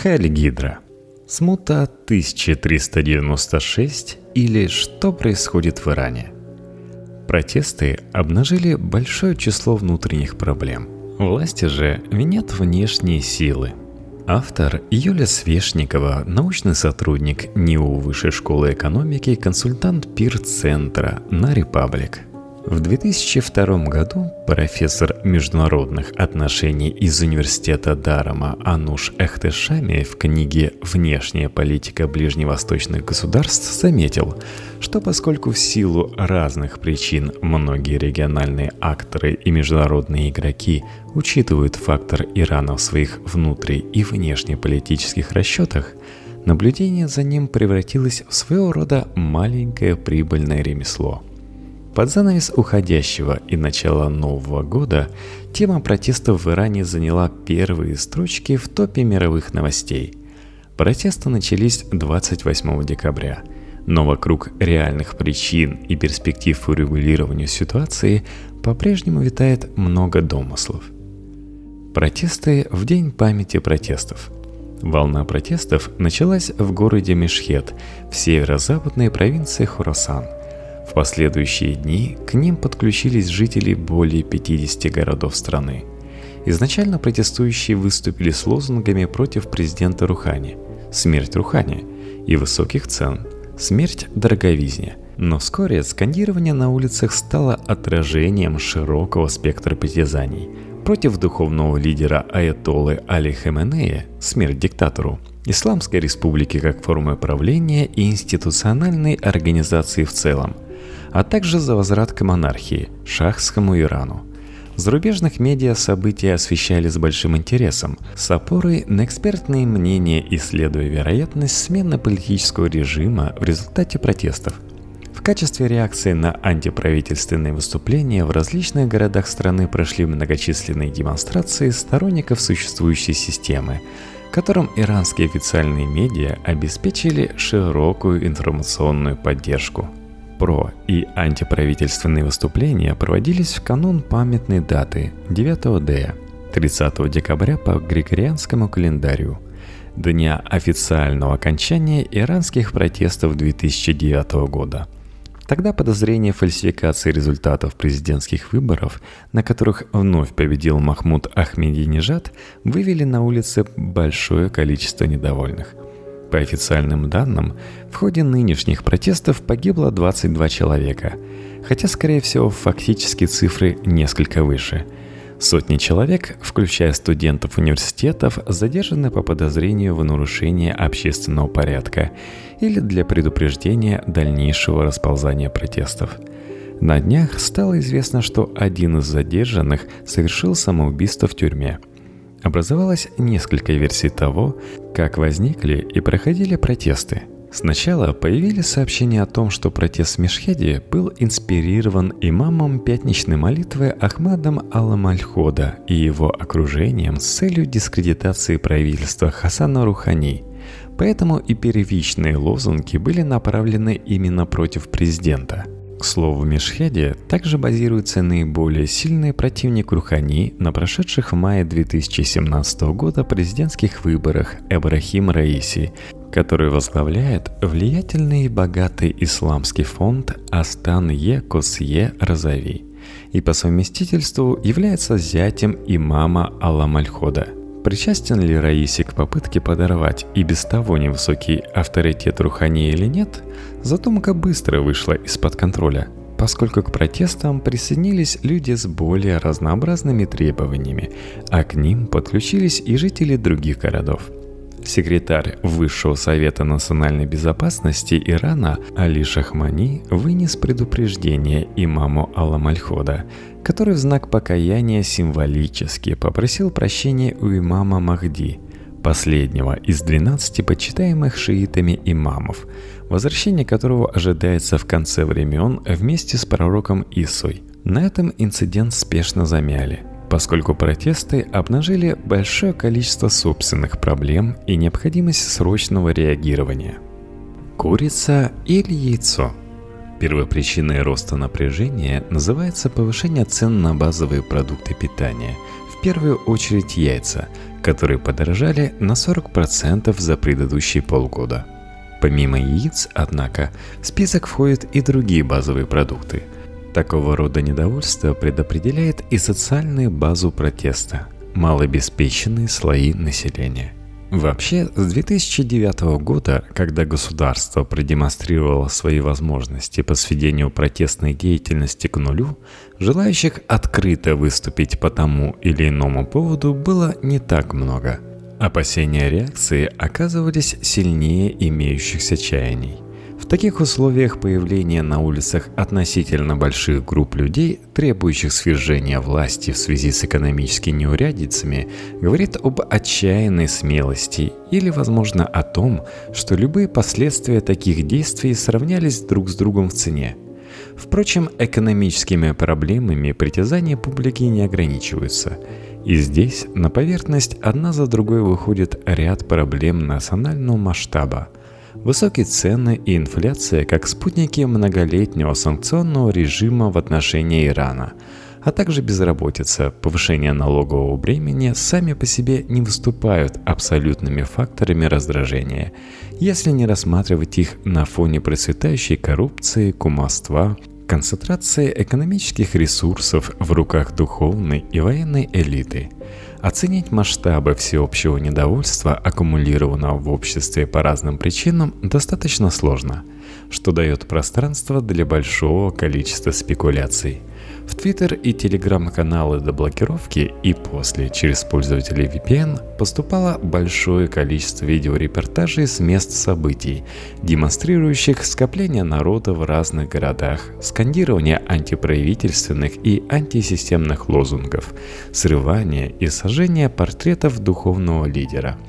Хель Гидра. Смута 1396 или что происходит в Иране? Протесты обнажили большое число внутренних проблем. Власти же винят внешние силы. Автор Юлия Свешникова, научный сотрудник НИУ Высшей школы экономики, консультант Пир-центра на Репаблик – в 2002 году профессор международных отношений из университета Дарама Ануш Эхтешами в книге «Внешняя политика ближневосточных государств» заметил, что поскольку в силу разных причин многие региональные акторы и международные игроки учитывают фактор Ирана в своих внутри- и внешнеполитических расчетах, наблюдение за ним превратилось в своего рода маленькое прибыльное ремесло – под занавес уходящего и начала Нового года тема протестов в Иране заняла первые строчки в топе мировых новостей. Протесты начались 28 декабря, но вокруг реальных причин и перспектив по урегулированию ситуации по-прежнему витает много домыслов. Протесты в День памяти протестов – Волна протестов началась в городе Мешхет в северо-западной провинции Хурасан – в последующие дни к ним подключились жители более 50 городов страны. Изначально протестующие выступили с лозунгами против президента Рухани «Смерть Рухани» и высоких цен «Смерть дороговизне». Но вскоре скандирование на улицах стало отражением широкого спектра притязаний против духовного лидера Аятолы Али Хаменея «Смерть диктатору», Исламской республики как формы правления и институциональной организации в целом – а также за возврат к монархии, шахскому Ирану. В зарубежных медиа события освещали с большим интересом, с опорой на экспертные мнения, исследуя вероятность смены политического режима в результате протестов. В качестве реакции на антиправительственные выступления в различных городах страны прошли многочисленные демонстрации сторонников существующей системы, которым иранские официальные медиа обеспечили широкую информационную поддержку – про- и антиправительственные выступления проводились в канун памятной даты 9 Дея, 30 декабря по григорианскому календарю, дня официального окончания иранских протестов 2009 года. Тогда подозрения фальсификации результатов президентских выборов, на которых вновь победил Махмуд Ахмединежад, вывели на улицы большое количество недовольных – по официальным данным, в ходе нынешних протестов погибло 22 человека, хотя, скорее всего, фактически цифры несколько выше. Сотни человек, включая студентов университетов, задержаны по подозрению в нарушении общественного порядка или для предупреждения дальнейшего расползания протестов. На днях стало известно, что один из задержанных совершил самоубийство в тюрьме – Образовалось несколько версий того, как возникли и проходили протесты. Сначала появились сообщения о том, что протест в Мешхеде был инспирирован имамом пятничной молитвы Ахмадом Аламальхода и его окружением с целью дискредитации правительства Хасана Рухани. Поэтому и первичные лозунги были направлены именно против президента – к слову, в Мешхеде также базируется наиболее сильный противник Рухани на прошедших в мае 2017 года президентских выборах Эбрахим Раиси, который возглавляет влиятельный и богатый исламский фонд Астан-Е Косье Розави и по совместительству является зятем имама Алламальхода – Причастен ли Раиси к попытке подорвать и без того невысокий авторитет Рухани или нет, задумка быстро вышла из-под контроля, поскольку к протестам присоединились люди с более разнообразными требованиями, а к ним подключились и жители других городов. Секретарь Высшего Совета национальной безопасности Ирана Али Шахмани вынес предупреждение имаму Алламальхода который в знак покаяния символически попросил прощения у имама Махди, последнего из 12 почитаемых шиитами имамов, возвращение которого ожидается в конце времен вместе с пророком Исой. На этом инцидент спешно замяли, поскольку протесты обнажили большое количество собственных проблем и необходимость срочного реагирования. Курица или яйцо – Первопричиной роста напряжения называется повышение цен на базовые продукты питания, в первую очередь яйца, которые подорожали на 40% за предыдущие полгода. Помимо яиц, однако, в список входят и другие базовые продукты. Такого рода недовольство предопределяет и социальную базу протеста – малообеспеченные слои населения. Вообще, с 2009 года, когда государство продемонстрировало свои возможности по сведению протестной деятельности к нулю, желающих открыто выступить по тому или иному поводу было не так много. Опасения реакции оказывались сильнее имеющихся чаяний. В таких условиях появление на улицах относительно больших групп людей, требующих свержения власти в связи с экономическими неурядицами, говорит об отчаянной смелости или, возможно, о том, что любые последствия таких действий сравнялись друг с другом в цене. Впрочем, экономическими проблемами притязания публики не ограничиваются. И здесь на поверхность одна за другой выходит ряд проблем национального масштаба – Высокие цены и инфляция как спутники многолетнего санкционного режима в отношении Ирана, а также безработица, повышение налогового бремени сами по себе не выступают абсолютными факторами раздражения, если не рассматривать их на фоне процветающей коррупции, кумовства, концентрации экономических ресурсов в руках духовной и военной элиты – Оценить масштабы всеобщего недовольства, аккумулированного в обществе по разным причинам, достаточно сложно, что дает пространство для большого количества спекуляций – в Твиттер и Телеграм-каналы до блокировки и после через пользователей VPN поступало большое количество видеорепортажей с мест событий, демонстрирующих скопление народа в разных городах, скандирование антиправительственных и антисистемных лозунгов, срывание и сожжение портретов духовного лидера –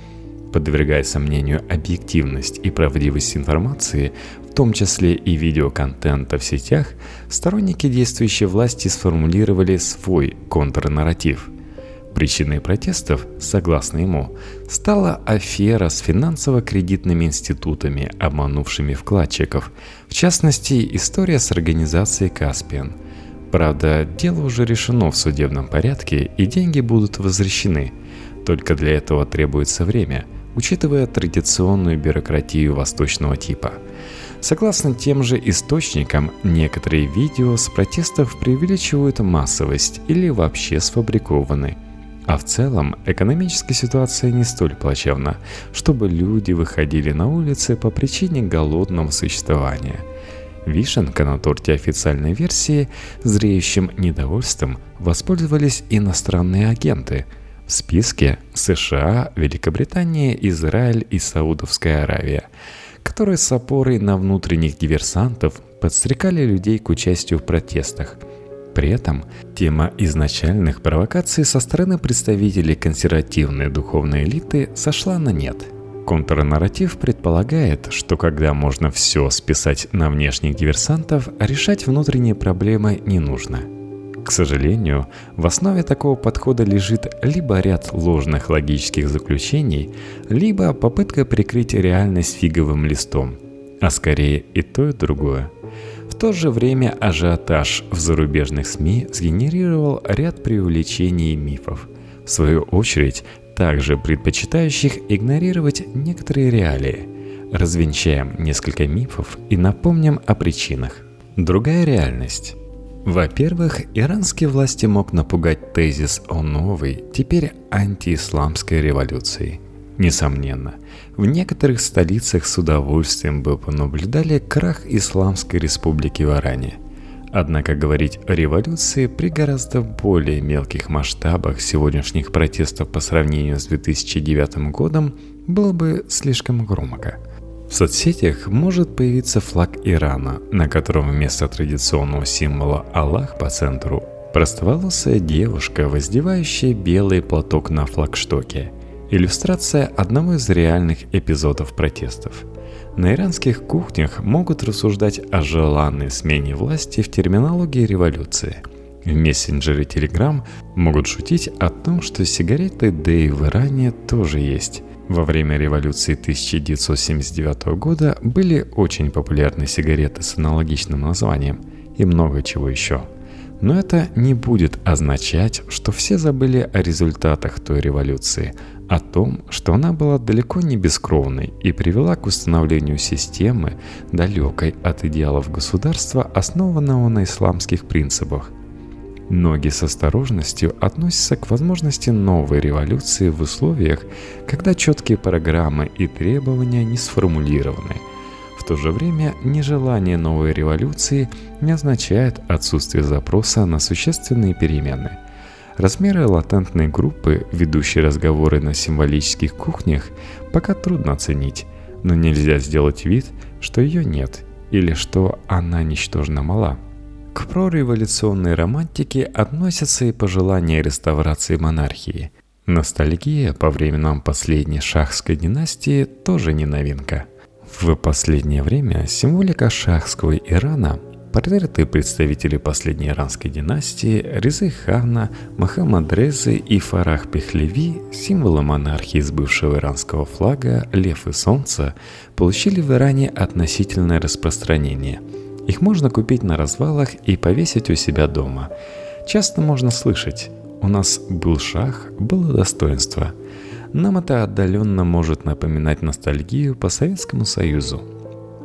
подвергая сомнению объективность и правдивость информации, в том числе и видеоконтента в сетях, сторонники действующей власти сформулировали свой контрнарратив. Причиной протестов, согласно ему, стала афера с финансово-кредитными институтами, обманувшими вкладчиков, в частности, история с организацией «Каспиан». Правда, дело уже решено в судебном порядке и деньги будут возвращены. Только для этого требуется время – учитывая традиционную бюрократию восточного типа. Согласно тем же источникам, некоторые видео с протестов преувеличивают массовость или вообще сфабрикованы. А в целом экономическая ситуация не столь плачевна, чтобы люди выходили на улицы по причине голодного существования. Вишенка на торте официальной версии зреющим недовольством воспользовались иностранные агенты – в списке США, Великобритания, Израиль и Саудовская Аравия, которые с опорой на внутренних диверсантов подстрекали людей к участию в протестах. При этом тема изначальных провокаций со стороны представителей консервативной духовной элиты сошла на нет – Контрнарратив предполагает, что когда можно все списать на внешних диверсантов, решать внутренние проблемы не нужно – к сожалению, в основе такого подхода лежит либо ряд ложных логических заключений, либо попытка прикрыть реальность фиговым листом, а скорее и то, и другое. В то же время ажиотаж в зарубежных СМИ сгенерировал ряд преувеличений и мифов, в свою очередь также предпочитающих игнорировать некоторые реалии. Развенчаем несколько мифов и напомним о причинах. Другая реальность. Во-первых, иранские власти мог напугать тезис о новой, теперь антиисламской революции. Несомненно, в некоторых столицах с удовольствием бы понаблюдали крах Исламской республики в Иране. Однако говорить о революции при гораздо более мелких масштабах сегодняшних протестов по сравнению с 2009 годом было бы слишком громко – в соцсетях может появиться флаг Ирана, на котором вместо традиционного символа Аллах по центру простоволосая девушка, воздевающая белый платок на флагштоке. Иллюстрация одного из реальных эпизодов протестов. На иранских кухнях могут рассуждать о желанной смене власти в терминологии революции. В мессенджере Telegram могут шутить о том, что сигареты да и в Иране тоже есть. Во время революции 1979 года были очень популярны сигареты с аналогичным названием и много чего еще. Но это не будет означать, что все забыли о результатах той революции, о том, что она была далеко не бескровной и привела к установлению системы, далекой от идеалов государства, основанного на исламских принципах. Многие с осторожностью относятся к возможности новой революции в условиях, когда четкие программы и требования не сформулированы. В то же время нежелание новой революции не означает отсутствие запроса на существенные перемены. Размеры латентной группы, ведущей разговоры на символических кухнях, пока трудно оценить, но нельзя сделать вид, что ее нет или что она ничтожно мала – к прореволюционной романтике относятся и пожелания реставрации монархии. Ностальгия по временам последней шахской династии тоже не новинка. В последнее время символика шахского Ирана Портреты представителей последней иранской династии Резы Хана, Махаммад Резы и Фарах Пехлеви, символы монархии с бывшего иранского флага «Лев и солнце», получили в Иране относительное распространение – их можно купить на развалах и повесить у себя дома. Часто можно слышать «У нас был шах, было достоинство». Нам это отдаленно может напоминать ностальгию по Советскому Союзу.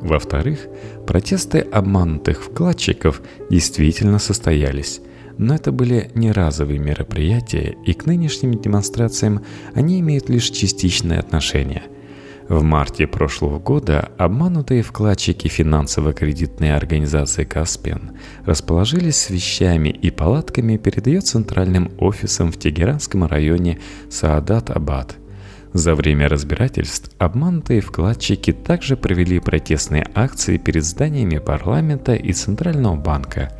Во-вторых, протесты обманутых вкладчиков действительно состоялись. Но это были не разовые мероприятия, и к нынешним демонстрациям они имеют лишь частичное отношение – в марте прошлого года обманутые вкладчики финансово-кредитной организации «Каспиан» расположились с вещами и палатками перед ее центральным офисом в Тегеранском районе Саадат-Абад. За время разбирательств обманутые вкладчики также провели протестные акции перед зданиями парламента и Центрального банка.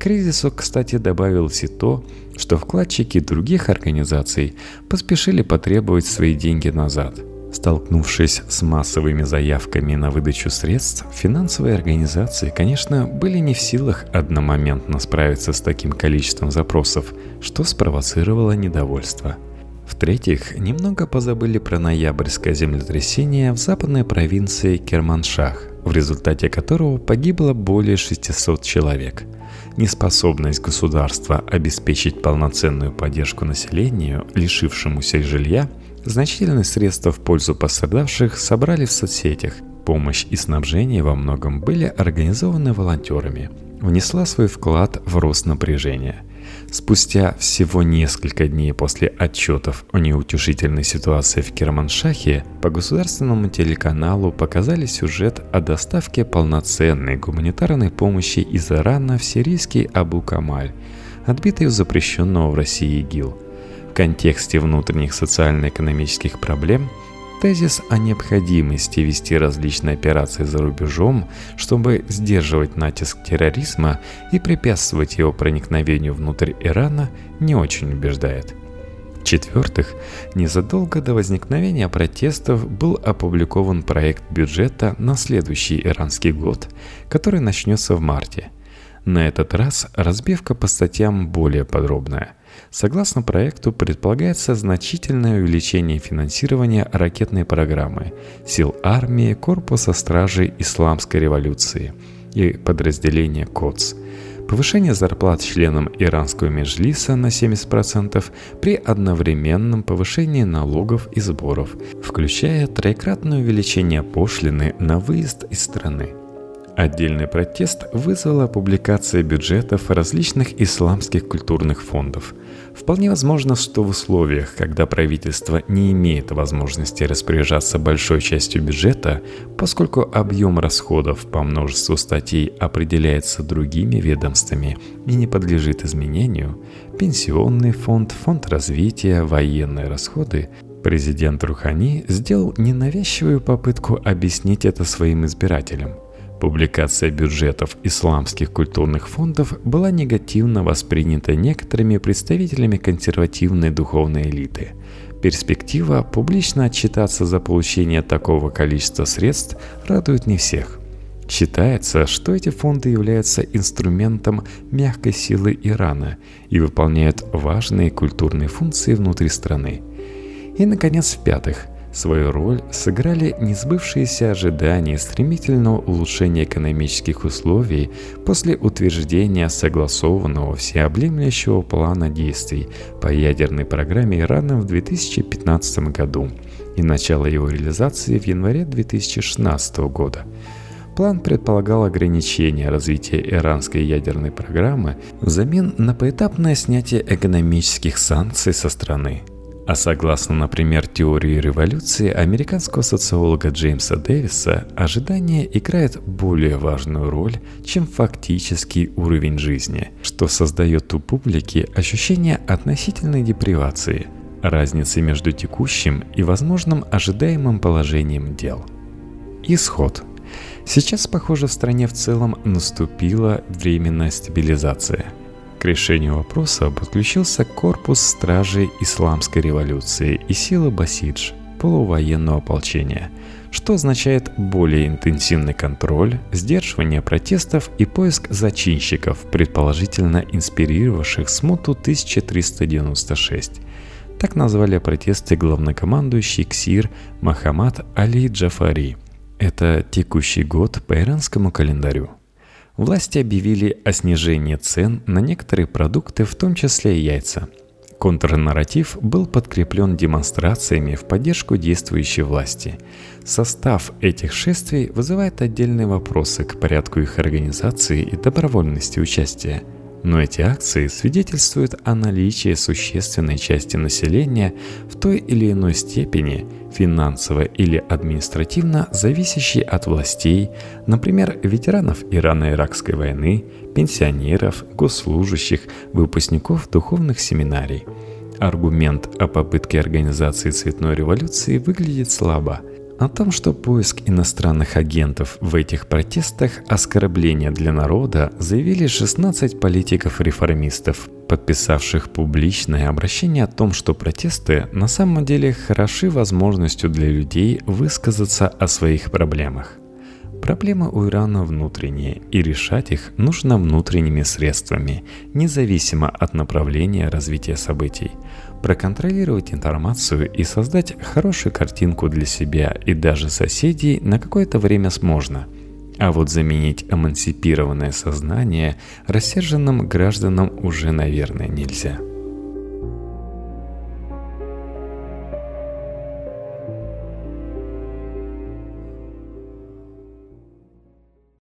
Кризису, кстати, добавилось и то, что вкладчики других организаций поспешили потребовать свои деньги назад – Столкнувшись с массовыми заявками на выдачу средств, финансовые организации, конечно, были не в силах одномоментно справиться с таким количеством запросов, что спровоцировало недовольство. В-третьих, немного позабыли про ноябрьское землетрясение в западной провинции Керманшах, в результате которого погибло более 600 человек. Неспособность государства обеспечить полноценную поддержку населению, лишившемуся жилья – Значительные средства в пользу пострадавших собрали в соцсетях. Помощь и снабжение во многом были организованы волонтерами. Внесла свой вклад в рост напряжения. Спустя всего несколько дней после отчетов о неутешительной ситуации в Керманшахе по государственному телеканалу показали сюжет о доставке полноценной гуманитарной помощи из Ирана в сирийский Абу-Камаль, отбитый у запрещенного в России ИГИЛ – контексте внутренних социально-экономических проблем тезис о необходимости вести различные операции за рубежом, чтобы сдерживать натиск терроризма и препятствовать его проникновению внутрь Ирана, не очень убеждает. В-четвертых, незадолго до возникновения протестов был опубликован проект бюджета на следующий иранский год, который начнется в марте. На этот раз разбивка по статьям более подробная – Согласно проекту, предполагается значительное увеличение финансирования ракетной программы, сил армии, корпуса стражей Исламской революции и подразделения КОЦ, повышение зарплат членам иранского межлиса на 70% при одновременном повышении налогов и сборов, включая троекратное увеличение пошлины на выезд из страны. Отдельный протест вызвала публикация бюджетов различных исламских культурных фондов – Вполне возможно, что в условиях, когда правительство не имеет возможности распоряжаться большой частью бюджета, поскольку объем расходов по множеству статей определяется другими ведомствами и не подлежит изменению, пенсионный фонд, фонд развития, военные расходы, президент Рухани сделал ненавязчивую попытку объяснить это своим избирателям – Публикация бюджетов исламских культурных фондов была негативно воспринята некоторыми представителями консервативной духовной элиты. Перспектива публично отчитаться за получение такого количества средств радует не всех. Считается, что эти фонды являются инструментом мягкой силы Ирана и выполняют важные культурные функции внутри страны. И, наконец, в-пятых – Свою роль сыграли несбывшиеся ожидания стремительного улучшения экономических условий после утверждения согласованного всеобъемлющего плана действий по ядерной программе Ирана в 2015 году и начало его реализации в январе 2016 года. План предполагал ограничение развития иранской ядерной программы взамен на поэтапное снятие экономических санкций со страны – а согласно, например, теории революции американского социолога Джеймса Дэвиса, ожидание играет более важную роль, чем фактический уровень жизни, что создает у публики ощущение относительной депривации, разницы между текущим и возможным ожидаемым положением дел. Исход. Сейчас, похоже, в стране в целом наступила временная стабилизация – решению вопроса подключился корпус стражей Исламской революции и силы Басидж, полувоенного ополчения, что означает более интенсивный контроль, сдерживание протестов и поиск зачинщиков, предположительно инспирировавших смуту 1396. Так назвали протесты главнокомандующий Ксир Махамад Али Джафари. Это текущий год по иранскому календарю власти объявили о снижении цен на некоторые продукты, в том числе и яйца. Контрнарратив был подкреплен демонстрациями в поддержку действующей власти. Состав этих шествий вызывает отдельные вопросы к порядку их организации и добровольности участия – но эти акции свидетельствуют о наличии существенной части населения в той или иной степени финансово или административно зависящей от властей, например, ветеранов Ирано-Иракской войны, пенсионеров, госслужащих, выпускников духовных семинарий. Аргумент о попытке организации цветной революции выглядит слабо – о том, что поиск иностранных агентов в этих протестах – оскорбление для народа, заявили 16 политиков-реформистов, подписавших публичное обращение о том, что протесты на самом деле хороши возможностью для людей высказаться о своих проблемах. Проблемы у Ирана внутренние, и решать их нужно внутренними средствами, независимо от направления развития событий – проконтролировать информацию и создать хорошую картинку для себя и даже соседей на какое-то время сможно. А вот заменить эмансипированное сознание рассерженным гражданам уже, наверное, нельзя.